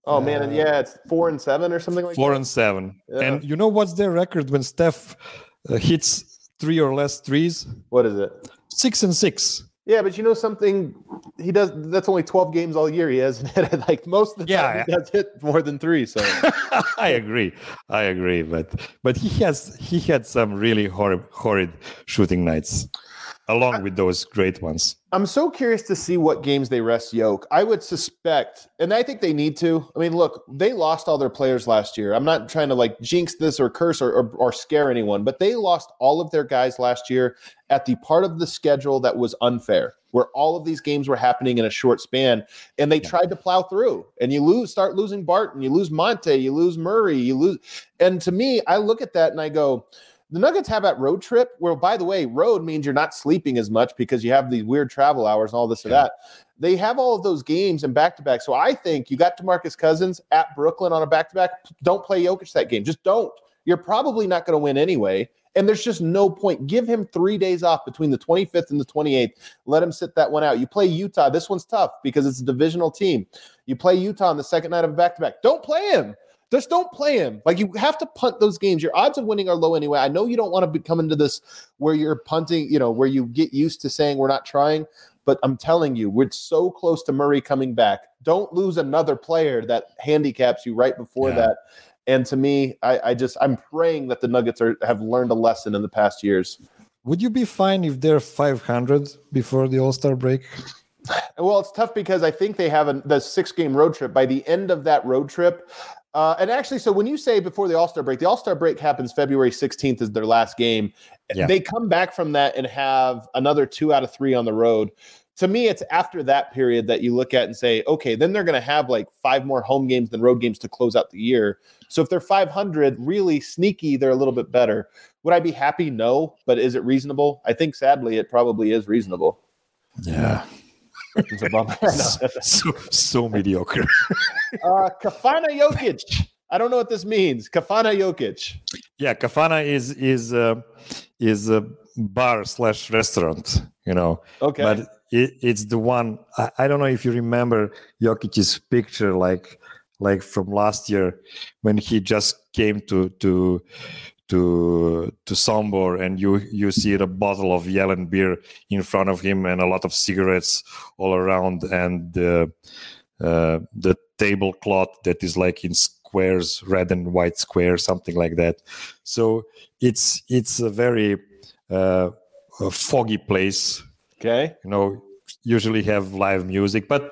oh man, uh, yeah, it's four and seven or something like four that. and seven. Yeah. And you know what's their record when Steph uh, hits three or less threes? What is it? Six and six. Yeah, but you know something, he does. That's only twelve games all year. He has hit like most of the time. Yeah, he does hit more than three. So I agree, I agree. But but he has he had some really horrid horrid shooting nights along with those great ones. I'm so curious to see what games they rest Yoke. I would suspect, and I think they need to. I mean, look, they lost all their players last year. I'm not trying to like jinx this or curse or, or, or scare anyone, but they lost all of their guys last year at the part of the schedule that was unfair, where all of these games were happening in a short span, and they tried to plow through. And you lose, start losing Barton, you lose Monte, you lose Murray, you lose. And to me, I look at that and I go, The Nuggets have that road trip where, by the way, road means you're not sleeping as much because you have these weird travel hours and all this yeah. or that. They have all of those games and back to back. So I think you got Demarcus Cousins at Brooklyn on a back to back. Don't play Jokic that game. Just don't. You're probably not going to win anyway. And there's just no point. Give him three days off between the 25th and the 28th. Let him sit that one out. You play Utah. This one's tough because it's a divisional team. You play Utah on the second night of a back to back. Don't play him. Just don't play him. Like you have to punt those games. Your odds of winning are low anyway. I know you don't want to be coming to this where you're punting, you know, where you get used to saying we're not trying, but I'm telling you, we're so close to Murray coming back. Don't lose another player that handicaps you right before yeah. that. And to me, I, I just I'm praying that the Nuggets are have learned a lesson in the past years. Would you be fine if they're 500 before the All Star break? Well, it's tough because I think they have a, the six game road trip. By the end of that road trip, uh, and actually, so when you say before the All Star break, the All Star break happens February 16th is their last game. Yeah. They come back from that and have another two out of three on the road to me, it's after that period that you look at and say, okay, then they're going to have like five more home games than road games to close out the year. So if they're 500, really sneaky, they're a little bit better. Would I be happy? No. But is it reasonable? I think sadly, it probably is reasonable. Yeah. It's a bummer. so, so mediocre. uh, Kafana Jokic. I don't know what this means. Kafana Jokic. Yeah, Kafana is is uh, is a bar slash restaurant. You know. Okay. But it, it's the one I, I, don't know if you remember Jokic's picture like like from last year when he just came to to to to Sombor and you you see the bottle of Jelen beer in front of him and a lot of cigarettes all around and the uh, the tablecloth that is like in squares red and white squares something like that so it's it's a very uh, a foggy place Okay. You know, usually have live music, but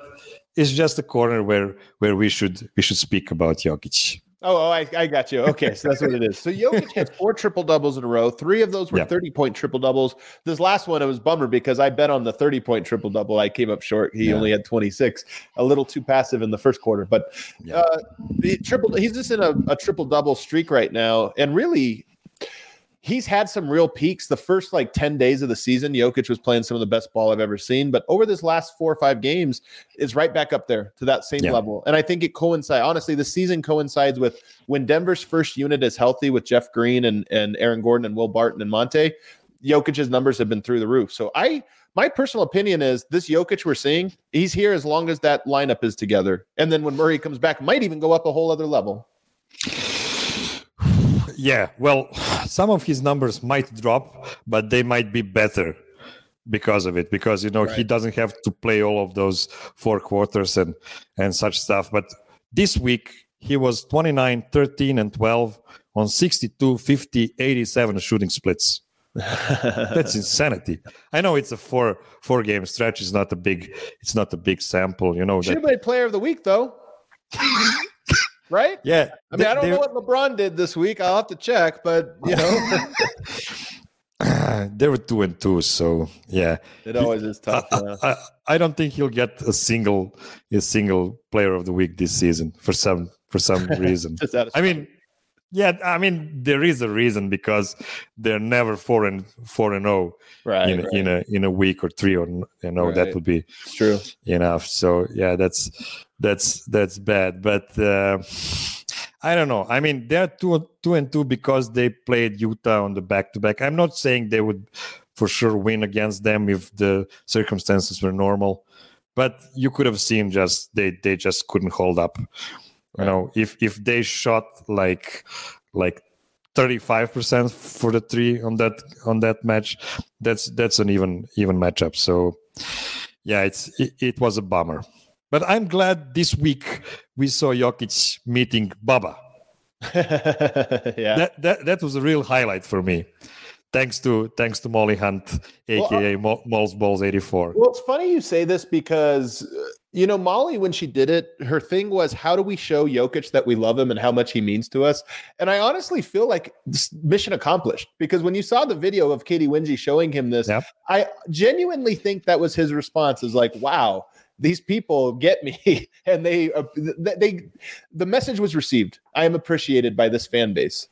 it's just a corner where where we should we should speak about Jokic. Oh, oh I, I got you. Okay, so that's what it is. So Jokic has four triple doubles in a row. Three of those were yep. 30 point triple doubles. This last one, it was bummer because I bet on the 30 point triple double. I came up short. He yeah. only had 26, a little too passive in the first quarter. But yeah. uh, triple, he's just in a, a triple double streak right now. And really, he's had some real peaks. The first like 10 days of the season, Jokic was playing some of the best ball I've ever seen. But over this last four or five games, is right back up there to that same yeah. level. And I think it coincides. Honestly, the season coincides with when Denver's first unit is healthy with Jeff Green and, and Aaron Gordon and Will Barton and Monte. Jokic's numbers have been through the roof. So I my personal opinion is this Jokic we're seeing, he's here as long as that lineup is together. And then when Murray comes back, might even go up a whole other level. Yeah, well, some of his numbers might drop, but they might be better because of it because you know right. he doesn't have to play all of those four quarters and and such stuff. But this week he was 29 13 and 12 on 62 50 87 shooting splits. That's insanity. I know it's a four four game stretch. It's not a big it's not a big sample you know should that... have player of the week though right? Yeah. I mean, I don't know what LeBron did this week. I'll have to check, but you know. they were two and two, so yeah. It always is tough. I. I, I, don't think he'll get a single a single player of the week this season for some for some reason. I mean, yeah, I mean there is a reason because they're never four and four and zero oh right, in, right. in a in a week or three or you know right. that would be true enough. So yeah, that's that's that's bad. But uh, I don't know. I mean, they're two two and two because they played Utah on the back to back. I'm not saying they would for sure win against them if the circumstances were normal, but you could have seen just they they just couldn't hold up. You know, if if they shot like like 35% for the three on that on that match, that's that's an even even matchup. So yeah, it's it, it was a bummer. But I'm glad this week we saw Jokic meeting Baba. yeah. That, that that was a real highlight for me. Thanks to thanks to Molly Hunt, aka well, Moll's Balls 84. Well, it's funny you say this because uh, you know, Molly, when she did it, her thing was, how do we show Jokic that we love him and how much he means to us? And I honestly feel like mission accomplished because when you saw the video of Katy Winge showing him this, yep. I genuinely think that was his response is like, wow, these people get me and they uh, they the message was received i am appreciated by this fan base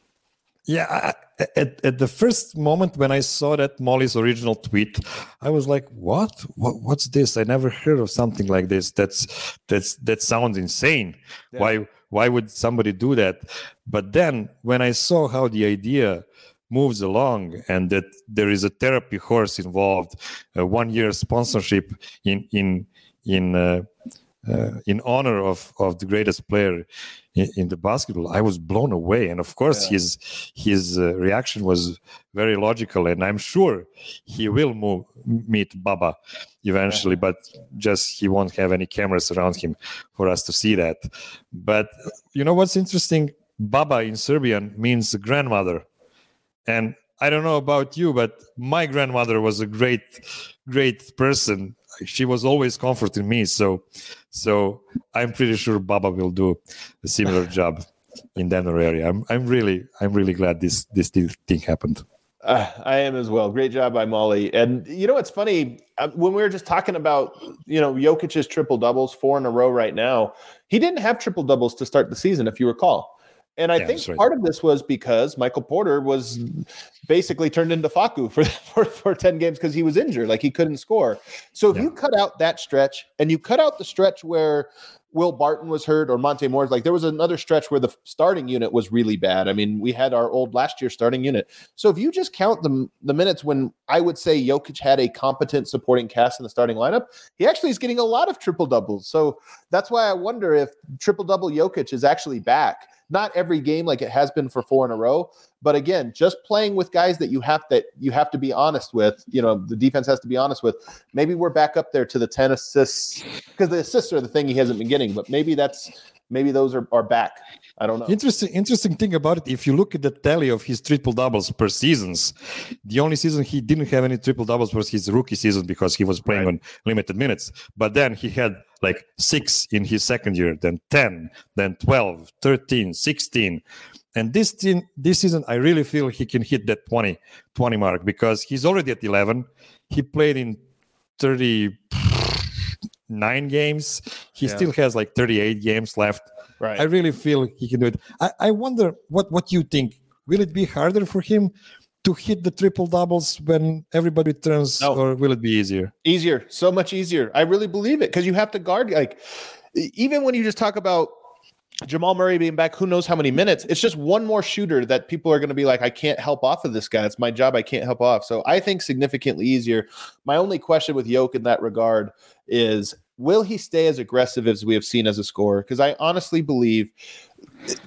Yeah, I, at, at the first moment when I saw that Molly's original tweet, I was like, "What? what? What's this? I never heard of something like this. That's that's that sounds insane. Yeah. Why why would somebody do that?" But then when I saw how the idea moves along and that there is a therapy horse involved, a one year sponsorship in in in uh, uh, in honor of of the greatest player in, in, the basketball i was blown away. And of course yeah. his his uh, reaction was very logical. And i'm sure he will move, meet baba eventually yeah. but just he won't have any cameras around him for us to see that. But you know what's interesting? Baba in serbian means grandmother. And i don't know about you but my grandmother was a great great person she was always comforting me. So, so I'm pretty sure Baba will do a similar job in Denver area. I'm I'm really I'm really glad this this thing happened. Uh, I am as well. Great job by Molly. And you know what's funny? Uh, when we were just talking about you know Jokic's triple doubles, four in a row right now. He didn't have triple doubles to start the season, if you recall. And I yeah, think right. part of this was because Michael Porter was basically turned into Facu for, for, for 10 games because he was injured, like he couldn't score. So if yeah. you cut out that stretch and you cut out the stretch where Will Barton was hurt or Monte Morris, like there was another stretch where the starting unit was really bad. I mean, we had our old last year starting unit. So if you just count the, the minutes when I would say Jokic had a competent supporting cast in the starting lineup, he actually is getting a lot of triple doubles. So that's why I wonder if triple double Jokic is actually back not every game like it has been for four in a row, but again, just playing with guys that you have that you have to be honest with. You know, the defense has to be honest with. Maybe we're back up there to the ten assists because the assists are the thing he hasn't been getting. But maybe that's maybe those are, are back. I don't know. Interesting, interesting thing about it. If you look at the tally of his triple doubles per seasons, the only season he didn't have any triple doubles was his rookie season because he was playing right. on limited minutes. But then he had like six in his second year, then 10, then 12, 13, 16. And this team, this season, I really feel he can hit that 20, 20 mark because he's already at 11. He played in 39 games. He yeah. still has like 38 games left. Right. I really feel he can do it. I, I wonder what, what you think. Will it be harder for him to hit the triple doubles when everybody turns, no. or will it be easier? Easier, so much easier. I really believe it because you have to guard. Like, even when you just talk about Jamal Murray being back, who knows how many minutes? It's just one more shooter that people are going to be like, I can't help off of this guy. It's my job. I can't help off. So I think significantly easier. My only question with Yoke in that regard is will he stay as aggressive as we have seen as a scorer? Because I honestly believe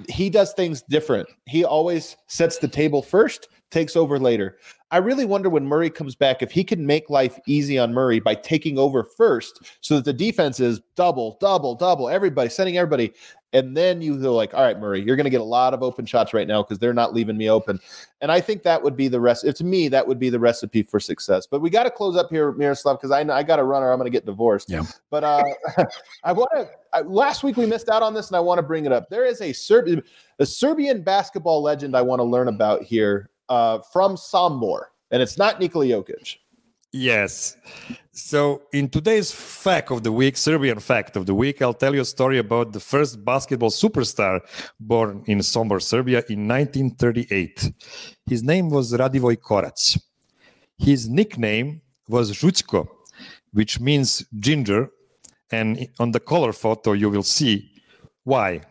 he does things different. He always sets the table first takes over later. I really wonder when Murray comes back if he can make life easy on Murray by taking over first so that the defense is double, double, double, everybody, sending everybody. And then you go like, all right, Murray, you're going to get a lot of open shots right now because they're not leaving me open. And I think that would be the rest. To me, that would be the recipe for success. But we got to close up here, Miroslav, because I I got to run or I'm going to get divorced. Yeah. But uh, I want to. Last week we missed out on this, and I want to bring it up. There is a Serbian, a Serbian basketball legend I want to learn about here uh, from Sombor, and it's not Nikola Jokic. Yes. So, in today's fact of the week, Serbian fact of the week, I'll tell you a story about the first basketball superstar born in Sombor, Serbia in 1938. His name was Radivoj Korać. His nickname was Žućko, which means ginger. And on the color photo, you will see why.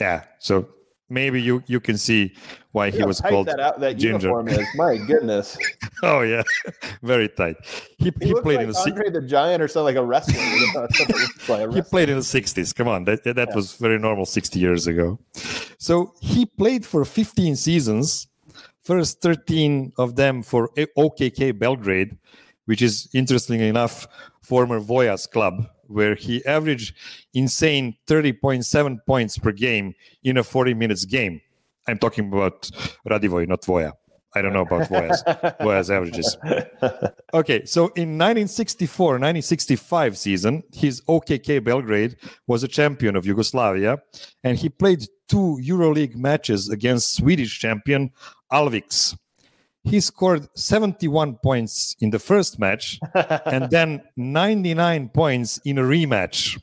Yeah. So maybe you you can see why he was called that out, that Ginger. uniform is. My goodness. oh yeah, very tight. He, he, he played like in the Andre the Giant or something like a wrestler. Uh, he played in the '60s. Come on, that that yeah. was very normal 60 years ago. So he played for 15 seasons. First 13 of them for OKK Belgrade, which is interestingly enough former Voyas club where he averaged insane 30.7 points per game in a 40 minutes game. I'm talking about Radivoj, not Voja. I don't know about Voya's, Voya's averages. Okay, so in 1964 1965 season, his OKK Belgrade was a champion of Yugoslavia, and he played two EuroLeague matches against Swedish champion Alviks he scored 71 points in the first match and then 99 points in a rematch.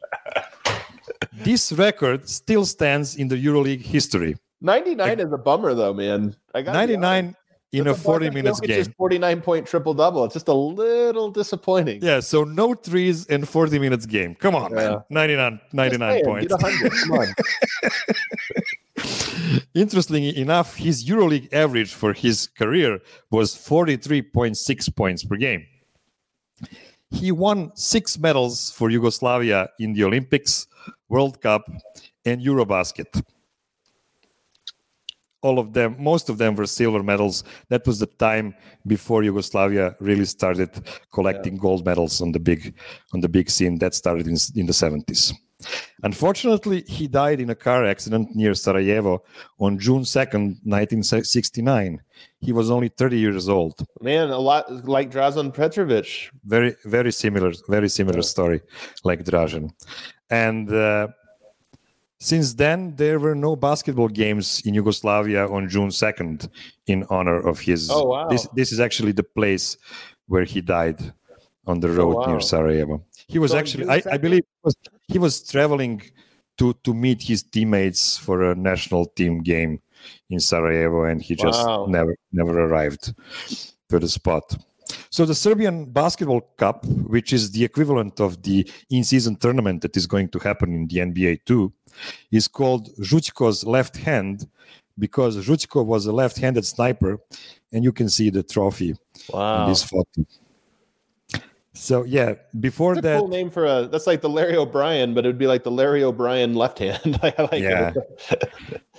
this record still stands in the EuroLeague history. 99 is a bummer though, man. I 99 in a 40 minutes game. 49 point triple double. It's just a little disappointing. Yeah, so no threes in 40 minutes game. Come on, yeah. man. 99 99 points. Come on. Interestingly enough, his EuroLeague average for his career was 43.6 points per game. He won six medals for Yugoslavia in the Olympics, World Cup, and Eurobasket all of them, most of them were silver medals. That was the time before Yugoslavia really started collecting yeah. gold medals on the big on the big scene. That started in, in the 70s. Unfortunately, he died in a car accident near Sarajevo on June 2nd, 1969. He was only 30 years old. Man, a lot like Drazen Petrovic. Very, very similar, very similar yeah. story like Drazen. And uh, since then, there were no basketball games in Yugoslavia on June 2nd in honor of his. Oh, wow. This, this is actually the place where he died on the oh, road oh, wow. near Sarajevo. He was so actually, I, I, believe, he was, he was traveling to, to meet his teammates for a national team game in Sarajevo, and he just wow. never never arrived to the spot. So the Serbian Basketball Cup, which is the equivalent of the in-season tournament that is going to happen in the NBA too, is called Zhutko's left hand because Zhutko was a left-handed sniper, and you can see the trophy wow. in this photo. So yeah, before that's that, cool name for a that's like the Larry O'Brien, but it would be like the Larry O'Brien left hand. I like yeah,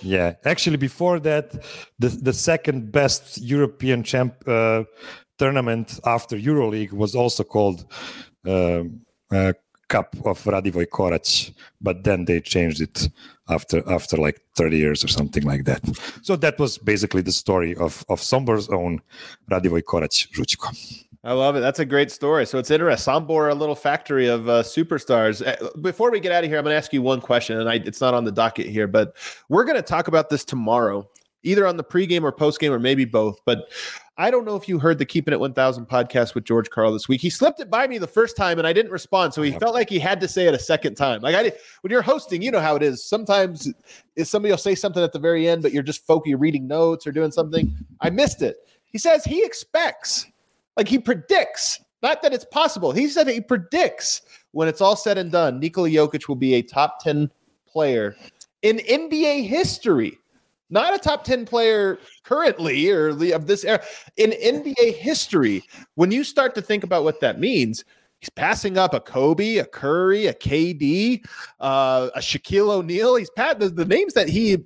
yeah. Actually, before that, the the second best European champ uh, tournament after EuroLeague was also called uh, uh, Cup of Radivoj Korać, but then they changed it after after like 30 years or something like that. So that was basically the story of of Sombor's own Radivoj Korać Zhutko. I love it. That's a great story. So it's interesting. Sombor, a little factory of uh, superstars. Uh, before we get out of here, I'm going to ask you one question, and I, it's not on the docket here, but we're going to talk about this tomorrow either on the pregame or postgame or maybe both. But I don't know if you heard the Keeping It 1000 podcast with George Karl this week. He slipped it by me the first time and I didn't respond. So he felt like he had to say it a second time. Like I did, when you're hosting, you know how it is. Sometimes if somebody will say something at the very end, but you're just focused, reading notes or doing something. I missed it. He says he expects, like he predicts, not that it's possible. He said he predicts when it's all said and done, Nikola Jokic will be a top 10 player in NBA history not a top 10 player currently or of this era in NBA history. When you start to think about what that means, he's passing up a Kobe, a Curry, a KD, uh, a Shaquille O'Neal. He's pat the, the names that he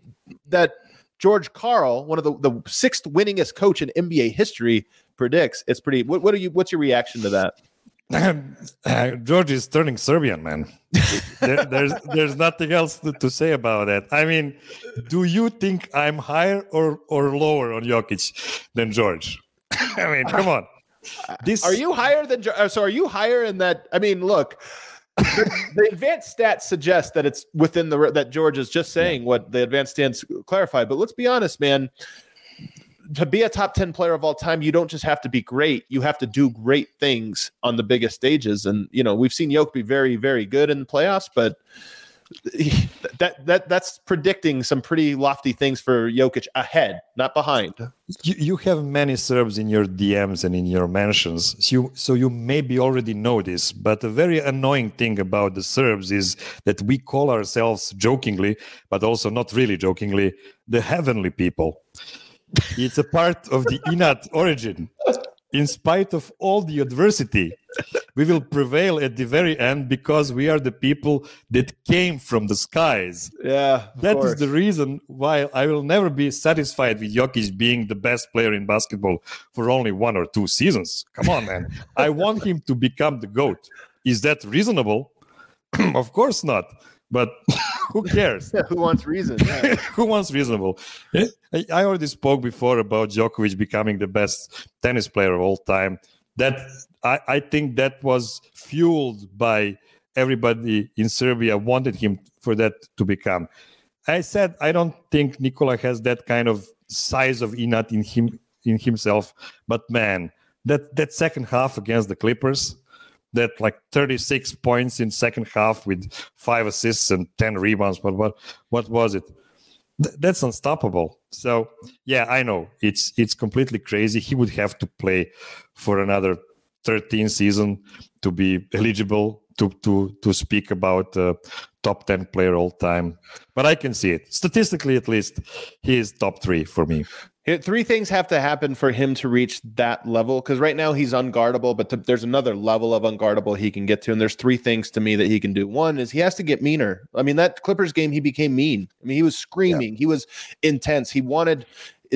that George Karl, one of the, the sixth winningest coach in NBA history, predicts. It's pretty. What, what are you? What's your reaction to that? George is turning Serbian, man. there, there's there's nothing else to, to, say about that. I mean, do you think I'm higher or or lower on Jokic than George? I mean, come on. This are you higher than uh, so? Are you higher in that? I mean, look. the, the, advanced stats suggest that it's within the that George is just saying yeah. what the advanced stats clarify. But let's be honest, man to be a top 10 player of all time, you don't just have to be great. You have to do great things on the biggest stages. And, you know, we've seen Yoke be very, very good in the playoffs, but that that that's predicting some pretty lofty things for Jokic ahead, not behind. You, you have many Serbs in your DMs and in your mentions, so you, so you maybe already know this. But a very annoying thing about the Serbs is that we call ourselves jokingly, but also not really jokingly, the heavenly people. It's a part of the Inat origin. In spite of all the adversity, we will prevail at the very end because we are the people that came from the skies. Yeah. that course. is the reason why I will never be satisfied with Jokic being the best player in basketball for only one or two seasons. Come on, man. I want him to become the GOAT. Is that reasonable? of course not. But who cares? who wants reason? Yeah. who wants reasonable? I already spoke before about Djokovic becoming the best tennis player of all time. That I, I think that was fueled by everybody in Serbia wanted him for that to become. I said I don't think Nikola has that kind of size of inat in him in himself, but man, that that second half against the Clippers, that like 36 points in second half with five assists and 10 rebounds. But what what was it? th- that's unstoppable. So yeah, I know it's it's completely crazy. He would have to play for another 13 season to be eligible to to to speak about uh, top 10 player all time. But I can see it statistically, at least. He is top three for me. Three things have to happen for him to reach that level because right now he's unguardable, but there's another level of unguardable he can get to. And there's three things to me that he can do. One is he has to get meaner. I mean, that Clippers game, he became mean. I mean, he was screaming, yeah. he was intense. He wanted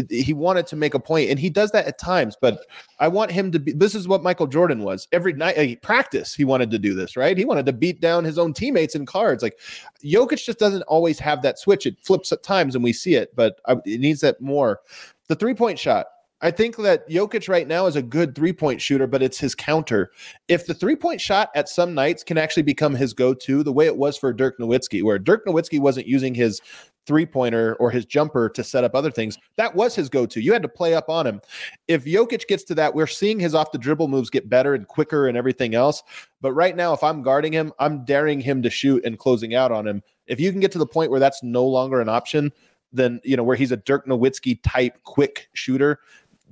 he wanted to make a point and he does that at times but i want him to be this is what michael jordan was every night like, practice he wanted to do this right he wanted to beat down his own teammates in cards like Jokic just doesn't always have that switch it flips at times and we see it but uh, it needs that more the three point shot. I think that Jokic right now is a good three point shooter, but it's his counter. If the three point shot at some nights can actually become his go to, the way it was for Dirk Nowitzki, where Dirk Nowitzki wasn't using his three pointer or his jumper to set up other things, that was his go to. You had to play up on him. If Jokic gets to that, we're seeing his off the dribble moves get better and quicker and everything else. But right now, if I'm guarding him, I'm daring him to shoot and closing out on him. If you can get to the point where that's no longer an option, than you know where he's a Dirk Nowitzki type quick shooter.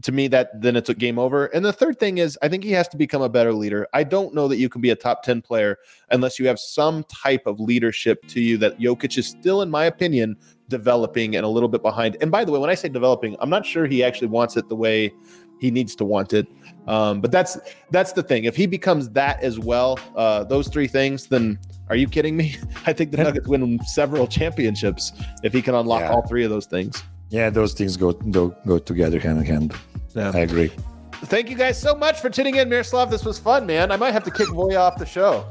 To me, that then it's a game over. And the third thing is, I think he has to become a better leader. I don't know that you can be a top ten player unless you have some type of leadership to you. That Jokic is still, in my opinion, developing and a little bit behind. And by the way, when I say developing, I'm not sure he actually wants it the way he needs to want it. Um, but that's that's the thing. If he becomes that as well, uh, those three things, then are you kidding me? I think the Nuggets win several championships if he can unlock yeah. all three of those things. Yeah, those things go go, go together hand in hand. Yeah. I agree. Thank you guys so much for tuning in, Miroslav. This was fun, man. I might have to kick Voya off the show.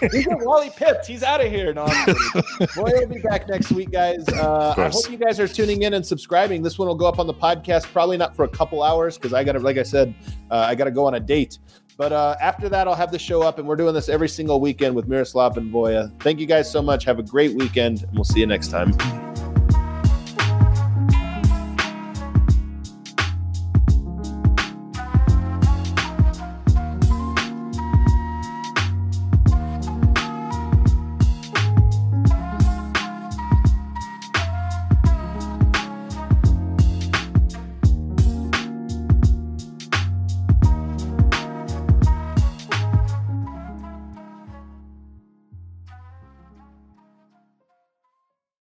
He's Wally Pipped. He's out of here. No, Voya will be back next week, guys. Uh, I hope you guys are tuning in and subscribing. This one will go up on the podcast, probably not for a couple hours because I got to, like I said, uh, I got to go on a date. But uh, after that, I'll have the show up, and we're doing this every single weekend with Miroslav and Voya. Thank you guys so much. Have a great weekend, and we'll see you next time.